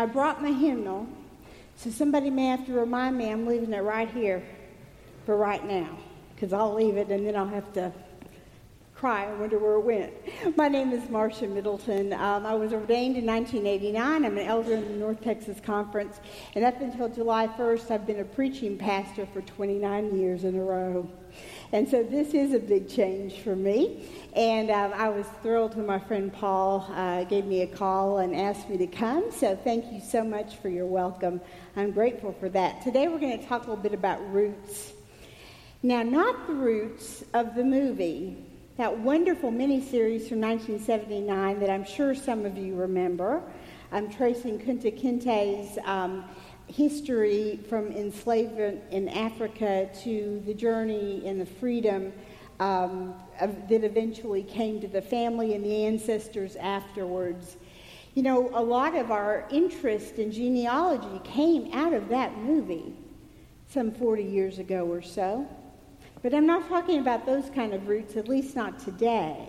I brought my hymnal, so somebody may have to remind me I'm leaving it right here for right now, because I'll leave it and then I'll have to cry and wonder where it went. My name is Marsha Middleton. Um, I was ordained in 1989. I'm an elder in the North Texas Conference, and up until July 1st, I've been a preaching pastor for 29 years in a row. And so this is a big change for me. And um, I was thrilled when my friend Paul uh, gave me a call and asked me to come. So thank you so much for your welcome. I'm grateful for that. Today we're going to talk a little bit about roots. Now, not the roots of the movie, that wonderful miniseries from 1979 that I'm sure some of you remember. I'm tracing Kunta Kinte's um, history from enslavement in Africa to the journey and the freedom um, of, that eventually came to the family and the ancestors afterwards. You know, a lot of our interest in genealogy came out of that movie some 40 years ago or so. But I'm not talking about those kind of roots, at least not today.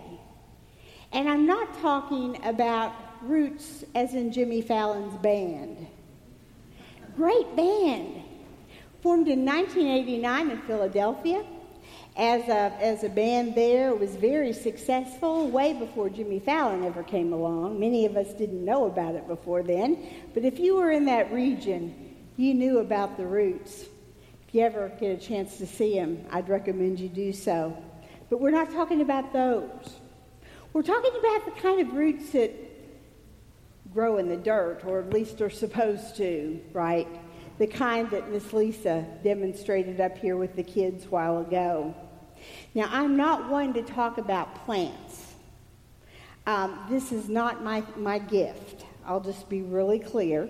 And I'm not talking about roots as in Jimmy Fallon's band. Great band. Formed in 1989 in Philadelphia as a, as a band there. Was very successful way before Jimmy Fallon ever came along. Many of us didn't know about it before then. But if you were in that region, you knew about the roots. If you ever get a chance to see them, I'd recommend you do so. But we're not talking about those. We're talking about the kind of roots that grow in the dirt, or at least are supposed to, right? The kind that Miss Lisa demonstrated up here with the kids a while ago. Now, I'm not one to talk about plants. Um, this is not my, my gift. I'll just be really clear.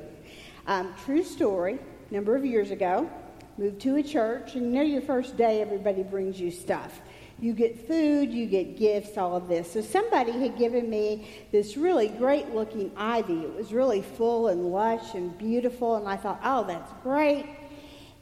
Um, true story, a number of years ago, moved to a church, and you know your first day, everybody brings you stuff. You get food, you get gifts, all of this. So somebody had given me this really great looking ivy. It was really full and lush and beautiful, and I thought, oh, that's great.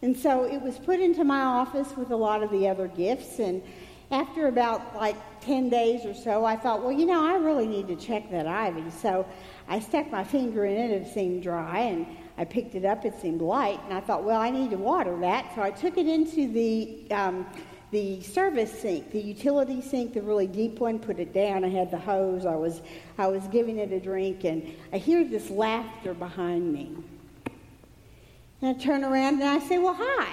And so it was put into my office with a lot of the other gifts. And after about like 10 days or so, I thought, well, you know, I really need to check that ivy. So I stuck my finger in it, it seemed dry, and I picked it up, it seemed light, and I thought, well, I need to water that. So I took it into the, um, the service sink, the utility sink, the really deep one, put it down. I had the hose, I was, I was giving it a drink, and I hear this laughter behind me. And I turn around and I say, Well, hi.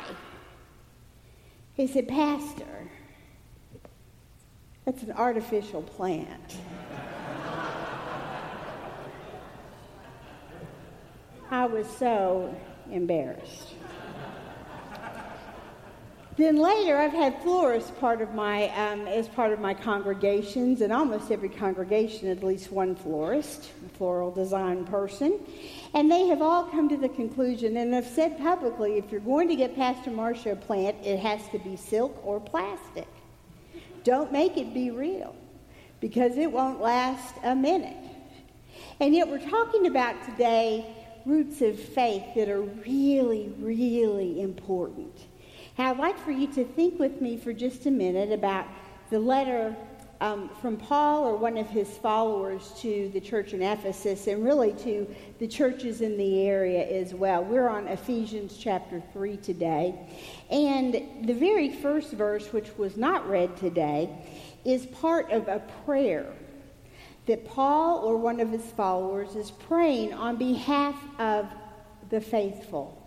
He said, Pastor, that's an artificial plant. I was so embarrassed. Then later, I've had florists part of my, um, as part of my congregations, and almost every congregation, at least one florist, floral design person. And they have all come to the conclusion and have said publicly if you're going to get Pastor Marsha a plant, it has to be silk or plastic. Don't make it be real because it won't last a minute. And yet, we're talking about today roots of faith that are really, really important. Now, I'd like for you to think with me for just a minute about the letter um, from Paul or one of his followers to the church in Ephesus and really to the churches in the area as well. We're on Ephesians chapter 3 today. And the very first verse, which was not read today, is part of a prayer that Paul or one of his followers is praying on behalf of the faithful,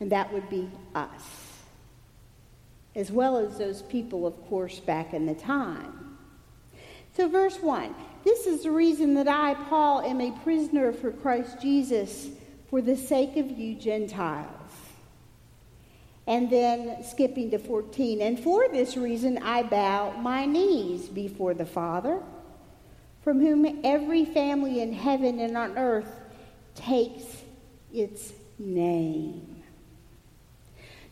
and that would be us as well as those people, of course, back in the time. So, verse 1 This is the reason that I, Paul, am a prisoner for Christ Jesus for the sake of you Gentiles. And then skipping to 14, and for this reason I bow my knees before the Father, from whom every family in heaven and on earth takes its name.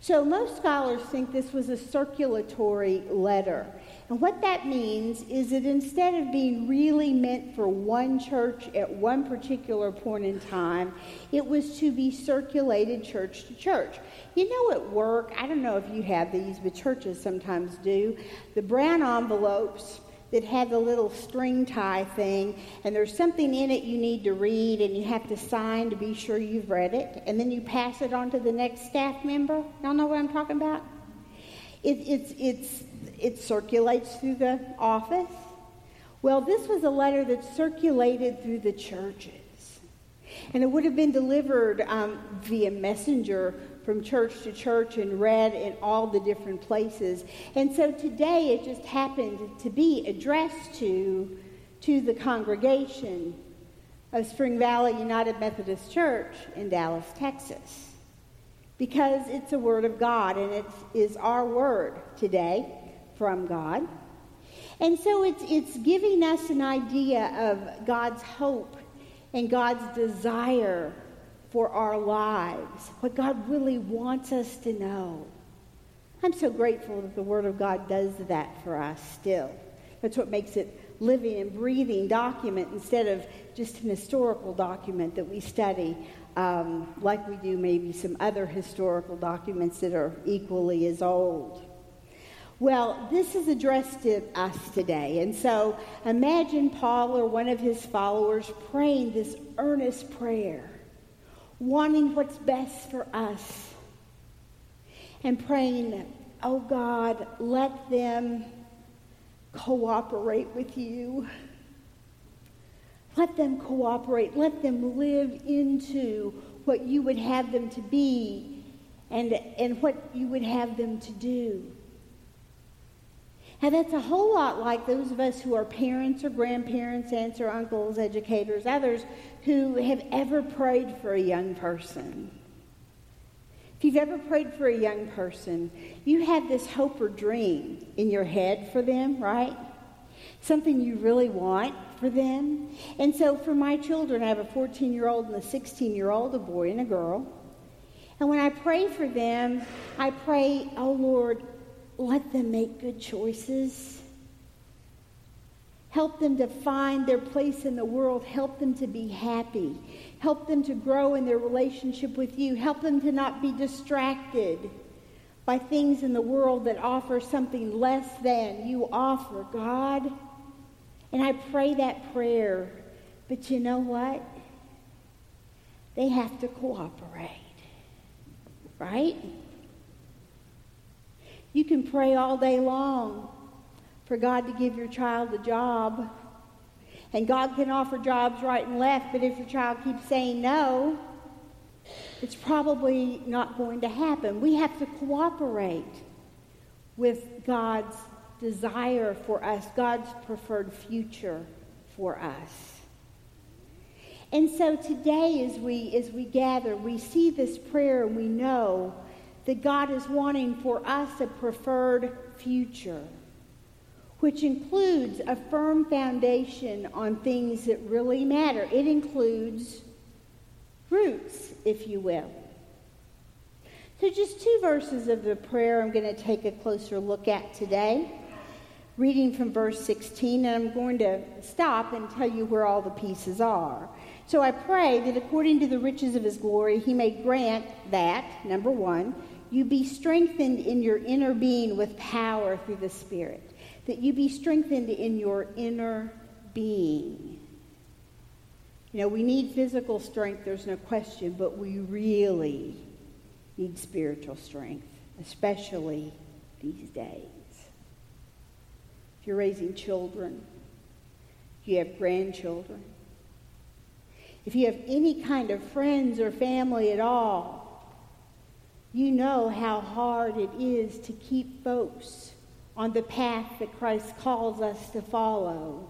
So most scholars think this was a circulatory letter. And what that means is that instead of being really meant for one church at one particular point in time, it was to be circulated church to church. You know, at work, I don't know if you have these, but churches sometimes do, the brown envelopes that had the little string tie thing, and there's something in it you need to read, and you have to sign to be sure you've read it, and then you pass it on to the next staff member. Y'all know what I'm talking about? It, it's, it's, it circulates through the office. Well, this was a letter that circulated through the churches. And it would have been delivered um, via messenger from church to church and read in all the different places. And so today it just happened to be addressed to, to the congregation of Spring Valley United Methodist Church in Dallas, Texas. Because it's a word of God and it is our word today from God. And so it's, it's giving us an idea of God's hope and God's desire for our lives, what God really wants us to know. I'm so grateful that the Word of God does that for us still. That's what makes it living and breathing document instead of just an historical document that we study, um, like we do maybe some other historical documents that are equally as old. Well, this is addressed to us today. And so imagine Paul or one of his followers praying this earnest prayer wanting what's best for us and praying, oh God, let them cooperate with you. Let them cooperate. Let them live into what you would have them to be and, and what you would have them to do. And that's a whole lot like those of us who are parents or grandparents, aunts or uncles, educators, others who have ever prayed for a young person. If you've ever prayed for a young person, you have this hope or dream in your head for them, right? Something you really want for them. And so for my children, I have a 14 year old and a 16 year old, a boy and a girl. And when I pray for them, I pray, oh Lord, let them make good choices. Help them to find their place in the world. Help them to be happy. Help them to grow in their relationship with you. Help them to not be distracted by things in the world that offer something less than you offer, God. And I pray that prayer. But you know what? They have to cooperate. Right? You can pray all day long for God to give your child a job. And God can offer jobs right and left, but if your child keeps saying no, it's probably not going to happen. We have to cooperate with God's desire for us, God's preferred future for us. And so today as we as we gather, we see this prayer and we know that God is wanting for us a preferred future, which includes a firm foundation on things that really matter. It includes roots, if you will. So, just two verses of the prayer I'm going to take a closer look at today. Reading from verse 16, and I'm going to stop and tell you where all the pieces are. So I pray that according to the riches of his glory, he may grant that, number one, you be strengthened in your inner being with power through the Spirit. That you be strengthened in your inner being. You know, we need physical strength, there's no question, but we really need spiritual strength, especially these days. If you're raising children, if you have grandchildren, if you have any kind of friends or family at all, you know how hard it is to keep folks on the path that Christ calls us to follow.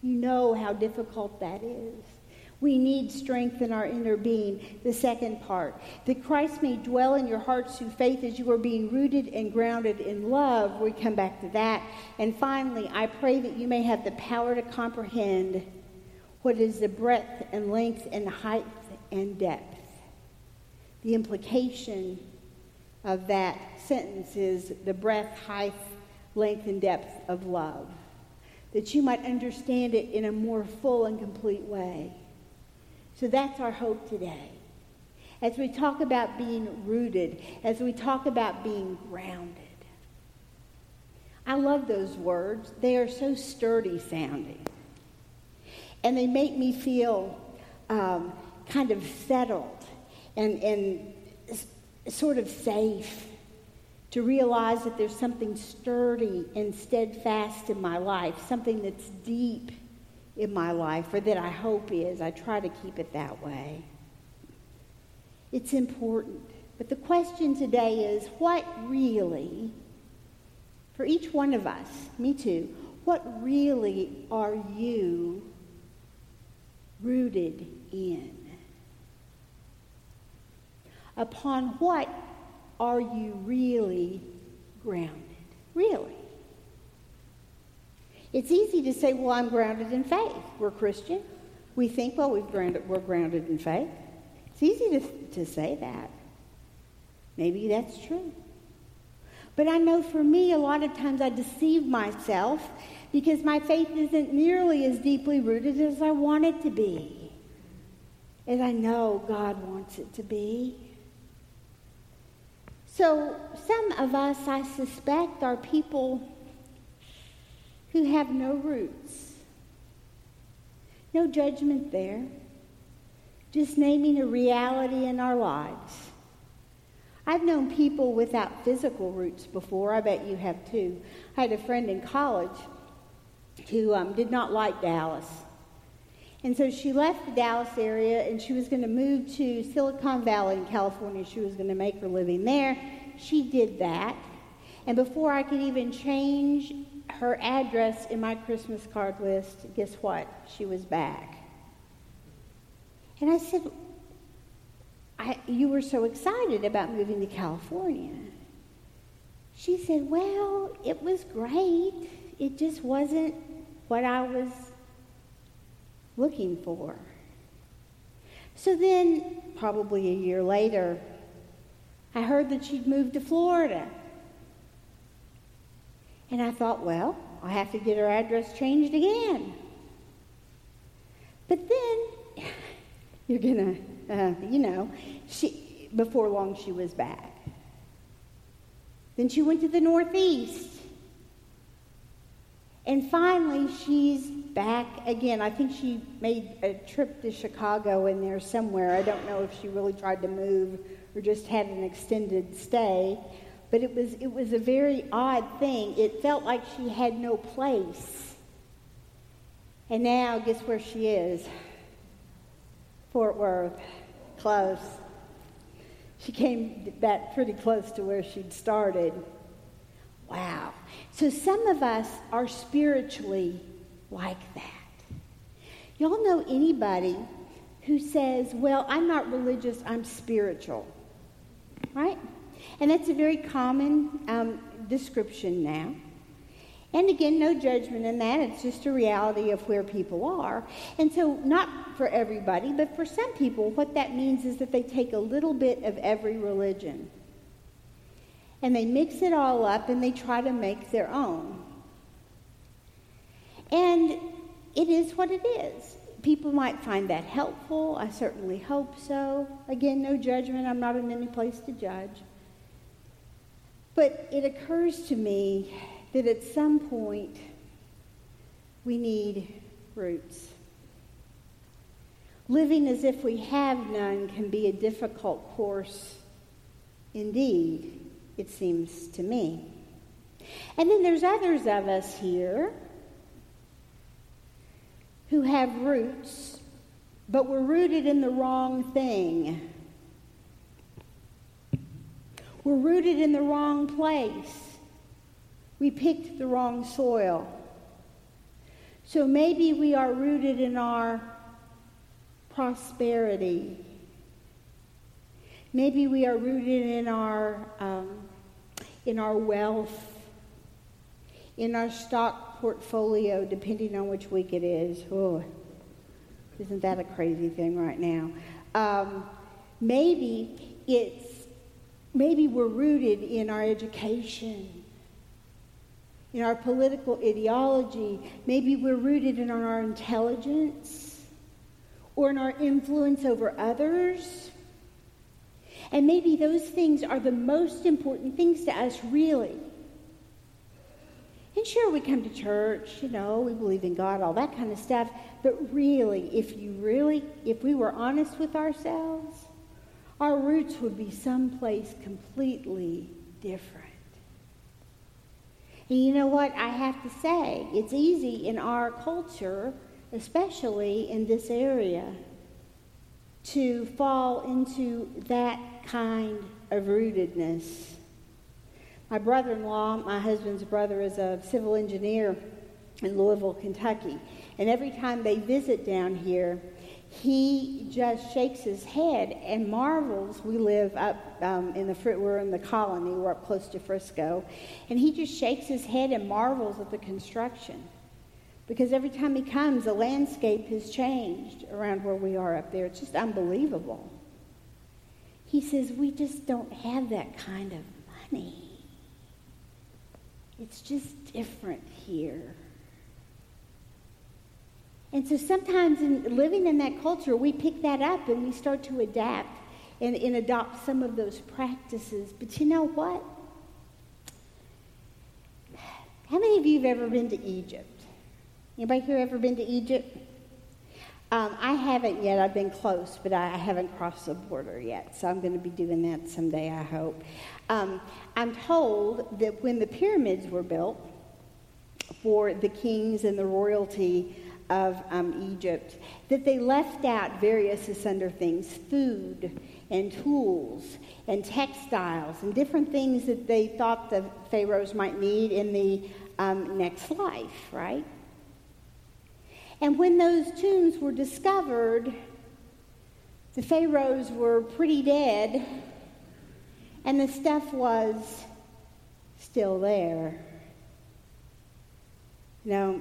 You know how difficult that is. We need strength in our inner being. The second part, that Christ may dwell in your hearts through faith as you are being rooted and grounded in love. We come back to that. And finally, I pray that you may have the power to comprehend what is the breadth and length and height and depth the implication of that sentence is the breadth, height, length, and depth of love, that you might understand it in a more full and complete way. So that's our hope today. As we talk about being rooted, as we talk about being grounded, I love those words. They are so sturdy sounding. And they make me feel um, kind of settled and, and sort of safe to realize that there's something sturdy and steadfast in my life, something that's deep in my life, or that I hope is. I try to keep it that way. It's important. But the question today is what really, for each one of us, me too, what really are you rooted in? Upon what are you really grounded? Really? It's easy to say, well, I'm grounded in faith. We're Christian. We think, well, grounded, we're grounded in faith. It's easy to, to say that. Maybe that's true. But I know for me, a lot of times I deceive myself because my faith isn't nearly as deeply rooted as I want it to be, as I know God wants it to be. So, some of us, I suspect, are people who have no roots. No judgment there. Just naming a reality in our lives. I've known people without physical roots before. I bet you have too. I had a friend in college who um, did not like Dallas. And so she left the Dallas area and she was going to move to Silicon Valley in California. She was going to make her living there. She did that. And before I could even change her address in my Christmas card list, guess what? She was back. And I said, I, You were so excited about moving to California. She said, Well, it was great. It just wasn't what I was looking for. So then, probably a year later, I heard that she'd moved to Florida. And I thought, well, I'll have to get her address changed again. But then, you're to, uh, you know, she, before long she was back. Then she went to the Northeast. And finally, she's back again. I think she made a trip to Chicago in there somewhere. I don't know if she really tried to move or just had an extended stay. But it was, it was a very odd thing. It felt like she had no place. And now, guess where she is? Fort Worth. Close. She came back pretty close to where she'd started. Wow. So some of us are spiritually like that. Y'all know anybody who says, Well, I'm not religious, I'm spiritual? Right? And that's a very common um, description now. And again, no judgment in that. It's just a reality of where people are. And so, not for everybody, but for some people, what that means is that they take a little bit of every religion and they mix it all up and they try to make their own. And it is what it is. People might find that helpful. I certainly hope so. Again, no judgment. I'm not in any place to judge. But it occurs to me that at some point we need roots. Living as if we have none can be a difficult course indeed, it seems to me. And then there's others of us here who have roots, but we're rooted in the wrong thing. We're rooted in the wrong place. We picked the wrong soil. So maybe we are rooted in our prosperity. Maybe we are rooted in our, um, in our wealth, in our stock portfolio, depending on which week it is. Oh, isn't that a crazy thing right now? Um, maybe it's Maybe we're rooted in our education, in our political ideology. Maybe we're rooted in our intelligence or in our influence over others. And maybe those things are the most important things to us, really. And sure, we come to church, you know, we believe in God, all that kind of stuff. But really, if you really, if we were honest with ourselves, our roots would be someplace completely different. And you know what? I have to say, it's easy in our culture, especially in this area, to fall into that kind of rootedness. My brother in law, my husband's brother, is a civil engineer in Louisville, Kentucky. And every time they visit down here, he just shakes his head and marvels. We live up um, in the we're in the colony, we're up close to Frisco, and he just shakes his head and marvels at the construction. Because every time he comes, the landscape has changed around where we are up there. It's just unbelievable. He says, We just don't have that kind of money. It's just different here. And so sometimes in living in that culture, we pick that up and we start to adapt and, and adopt some of those practices. But you know what? How many of you have ever been to Egypt? Anybody here ever been to Egypt? Um, I haven't yet. I've been close, but I, I, haven't crossed the border yet. So I'm going to be doing that someday, I hope. Um, I'm told that when the pyramids were built for the kings and the royalty of um, Egypt, that they left out various asunder things food and tools and textiles and different things that they thought the pharaohs might need in the um, next life, right? And when those tombs were discovered, the pharaohs were pretty dead, and the stuff was still there. Now,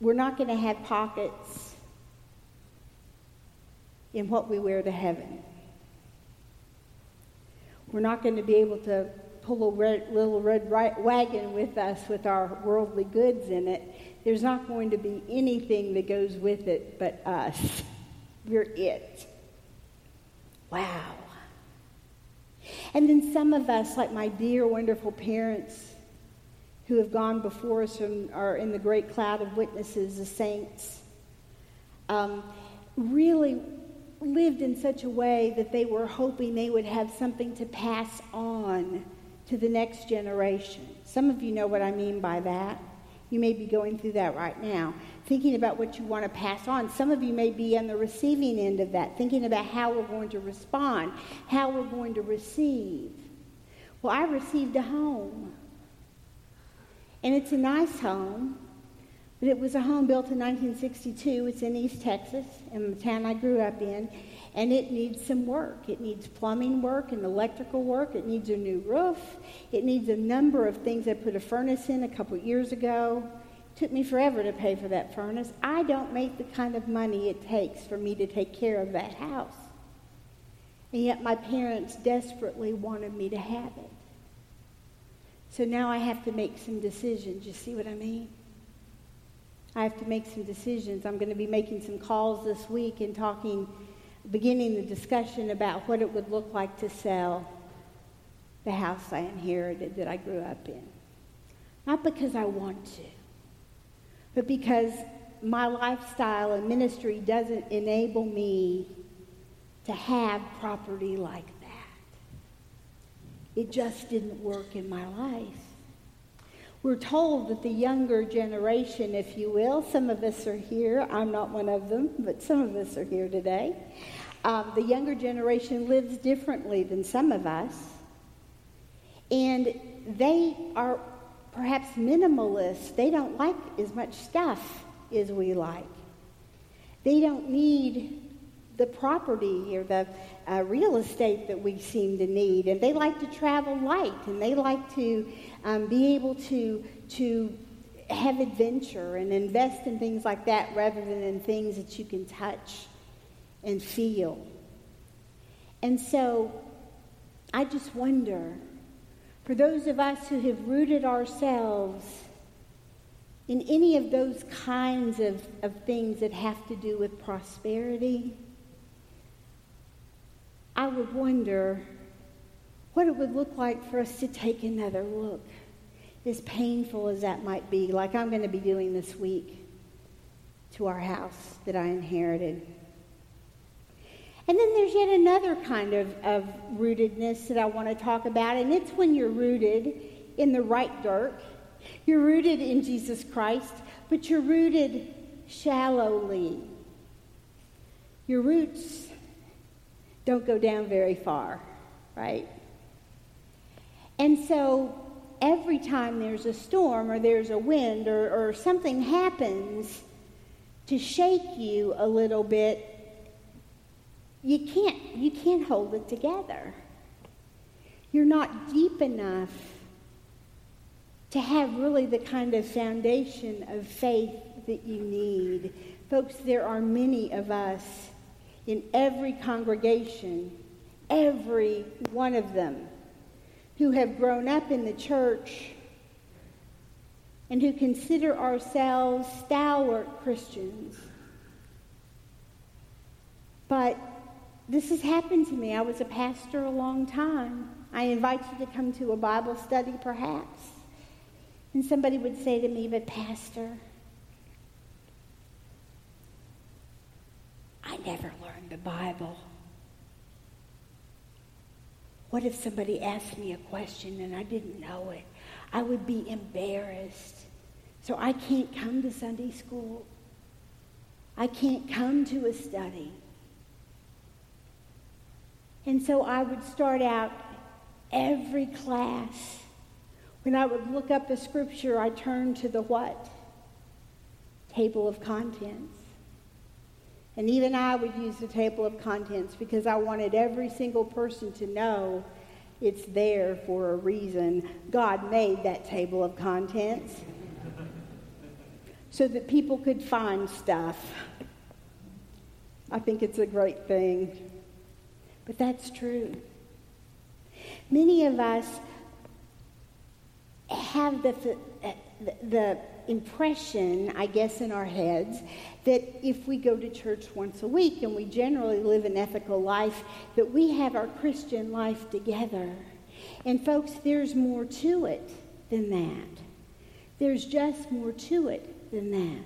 we're not going to have pockets in what we wear to heaven. We're not going to be able to pull a red, little red wagon with us with our worldly goods in it there's not going to be anything that goes with it but us. We're it. Wow. And then some of us, like my dear, wonderful parents who have gone before us and are in the great cloud of witnesses, the saints, um, really lived in such a way that they were hoping they would have something to pass on to the next generation. Some of you know what I mean by that. You may be going through that right now, thinking about what you want to pass on. Some of you may be on the receiving end of that, thinking about how we're going to respond, how we're going to receive. Well, I received a home. And it's a nice home, but it was a home built in 1962. It's in East Texas, in the town I grew up in and it needs some work. It needs plumbing work and electrical work. It needs a new roof. It needs a number of things. I put a furnace in a couple years ago. It took me forever to pay for that furnace. I don't make the kind of money it takes for me to take care of that house. And yet my parents desperately wanted me to have it. So now I have to make some decisions. You see what I mean? I have to make some decisions. I'm going to be making some calls this week and talking beginning the discussion about what it would look like to sell the house I inherited that I grew up in. Not because I want to, but because my lifestyle and ministry doesn't enable me to have property like that. It just didn't work in my life. We're told that the younger generation, if you will, some of us are here, I'm not one of them, but some of us are here today. Um, the younger generation lives differently than some of us. And they are perhaps minimalists. They don't like as much stuff as we like. They don't need the property or the uh, real estate that we seem to need. And they like to travel light and they like to um, be able to, to have adventure and invest in things like that rather than in things that you can touch and feel. And so I just wonder for those of us who have rooted ourselves in any of those kinds of, of things that have to do with prosperity, I would wonder what it would look like for us to take another look. as painful as that might be, like I'm going to be doing this week to our house that I inherited. And then there's yet another kind of, of rootedness that I want to talk about, and it's when you're rooted in the right dirt. You're rooted in Jesus Christ, but you're rooted shallowly. Your roots don't go down very far, right? And so every time there's a storm or there's a wind or, or something happens to shake you a little bit, you can't, you can't hold it together. You're not deep enough to have really the kind of foundation of faith that you need. Folks, there are many of us in every congregation, every one of them, who have grown up in the church and who consider ourselves stalwart Christians. But this has happened to me. I was a pastor a long time. I invite you to come to a Bible study, perhaps. And somebody would say to me, But, Pastor, I never learned the Bible. What if somebody asked me a question and I didn't know it? I would be embarrassed. So I can't come to Sunday school. I can't come to a study. And so I would start out every class. When I would look up a scripture, I turned to the what? Table of contents. And even I would use the table of contents because I wanted every single person to know it's there for a reason. God made that table of contents so that people could find stuff. I think it's a great thing. But that's true. Many of us have the, the, impression, I guess, in our heads that if we go to church once a week and we generally live an ethical life, that we have our Christian life together. And folks, there's more to it than that. There's just more to it than that.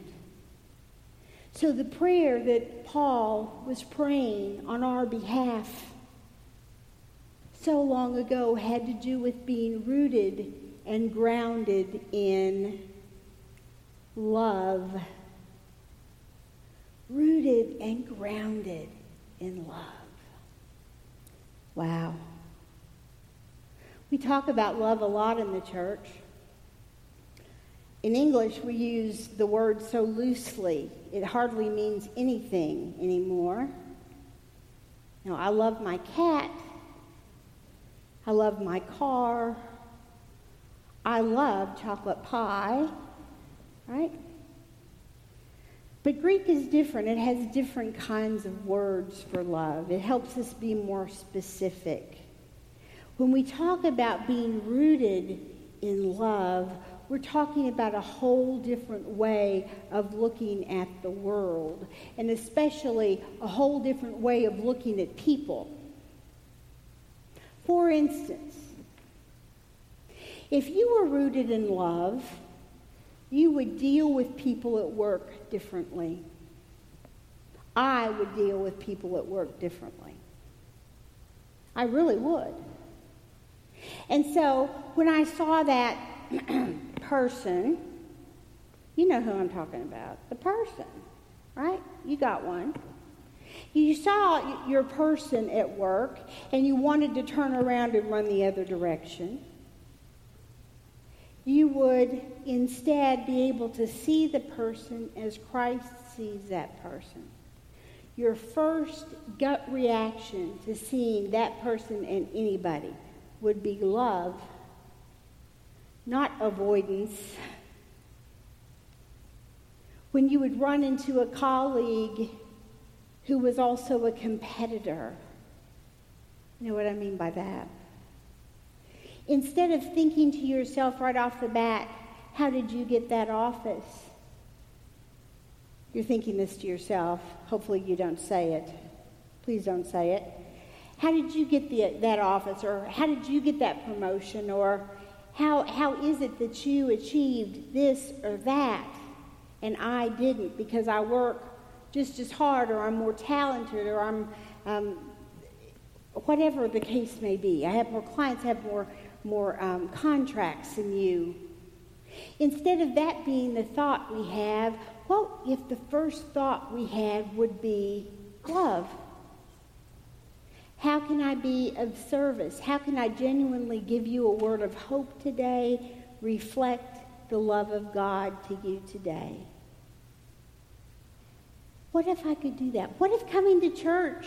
So the prayer that Paul was praying on our behalf so long ago had to do with being rooted and grounded in love. Rooted and grounded in love. Wow. We talk about love a lot in the church. In English, we use the word so loosely, it hardly means anything anymore. Now, I love my cat. I love my car. I love chocolate pie, right? But Greek is different. It has different kinds of words for love. It helps us be more specific. When we talk about being rooted in love, we're talking about a whole different way of looking at the world, and especially a whole different way of looking at people. For instance, if you were rooted in love, you would deal with people at work differently. I would deal with people at work differently. I really would. And so when I saw that person, you know who I'm talking about the person, right? You got one. You saw your person at work and you wanted to turn around and run the other direction you would instead be able to see the person as Christ sees that person. Your first gut reaction to seeing that person and anybody would be love, not avoidance. When you would run into a colleague who was also a competitor, you know what I mean by that? Instead of thinking to yourself right off the bat, how did you get that office? You're thinking this to yourself. Hopefully, you don't say it. Please don't say it. How did you get the, that office? Or how did you get that promotion? Or How, how is it that you achieved this or that and I didn't because I work just as hard or I'm more talented or I'm um, whatever the case may be. I have more clients, I have more, more um, contracts than you. Instead of that being the thought we have, what if the first thought we had would be love? How can I be of service? How can I genuinely give you a word of hope today, reflect the love of God to you today? What if I could do that? What if coming to church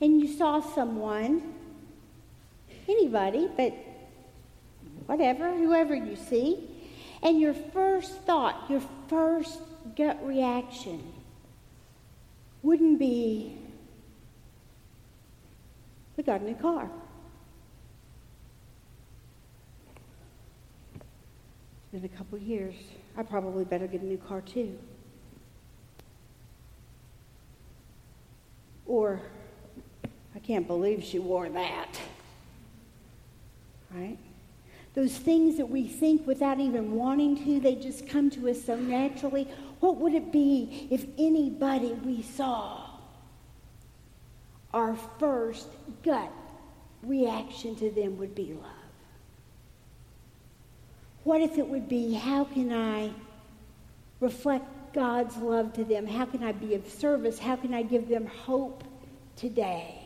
and you saw someone, anybody, but whatever, whoever you see, and your first thought, your first gut reaction wouldn't be, we got a new car. It's been a couple years. I probably better get a new car too. Or, I can't believe she wore that. Right? Those things that we think without even wanting to, they just come to us so naturally. What would it be if anybody we saw, our first gut reaction to them would be love? What if it would be, how can I reflect God's love to them? How can I be of service? How can I give them hope today?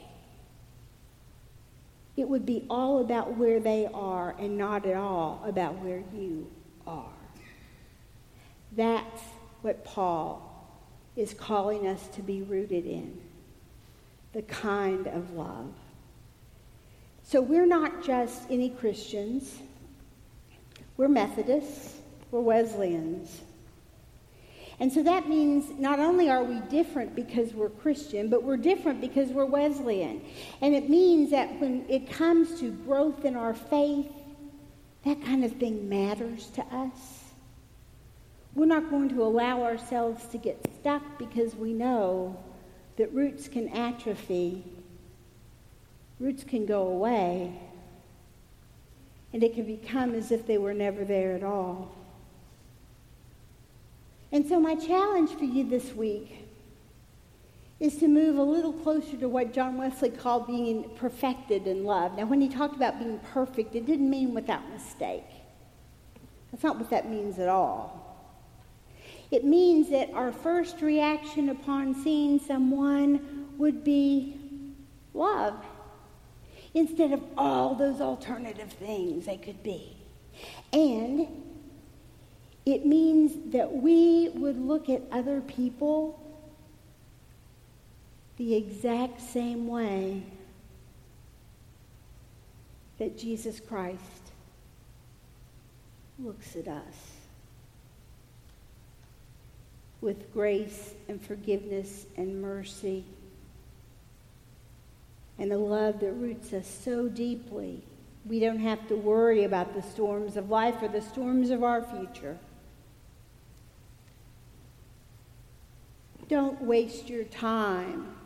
It would be all about where they are and not at all about where you are. That's what Paul is calling us to be rooted in the kind of love. So we're not just any Christians, we're Methodists, we're Wesleyans. And so that means not only are we different because we're Christian, but we're different because we're Wesleyan. And it means that when it comes to growth in our faith, that kind of thing matters to us. We're not going to allow ourselves to get stuck because we know that roots can atrophy, roots can go away, and it can become as if they were never there at all. And so, my challenge for you this week is to move a little closer to what John Wesley called being perfected in love. Now, when he talked about being perfect, it didn't mean without mistake. That's not what that means at all. It means that our first reaction upon seeing someone would be love instead of all those alternative things they could be. And it means that we would look at other people the exact same way that Jesus Christ looks at us with grace and forgiveness and mercy and a love that roots us so deeply we don't have to worry about the storms of life or the storms of our future. Don't waste your time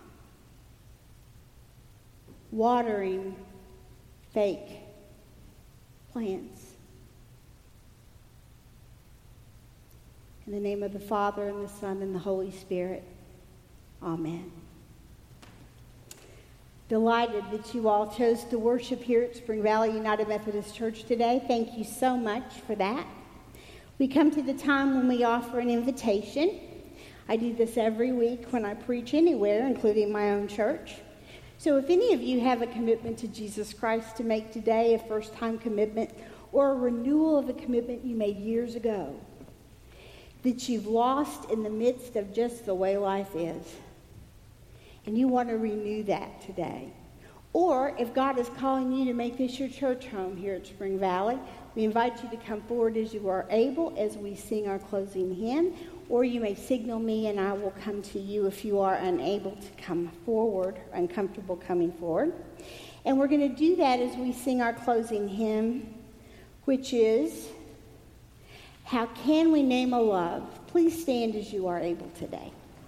watering fake plants. In the name of the Father, and the Son, and the Holy Spirit. Amen. Delighted that you all chose to worship here at Spring Valley United Methodist Church today. Thank you so much for that. We come to the time when we offer an invitation. I do this every week when I preach anywhere, including my own church. So if any of you have a commitment to Jesus Christ to make today, a first time commitment, or a renewal of a commitment you made years ago, that you've lost in the midst of just the way life is, and you want to renew that today. Or if God is calling you to make this your church home here at Spring Valley, we invite you to come forward as you are able as we sing our closing hymn, or you may signal me and I will come to you if you are unable to come forward, uncomfortable coming forward. And we're going to do that as we sing our closing hymn, which is How Can We Name a Love? Please stand as you are able today.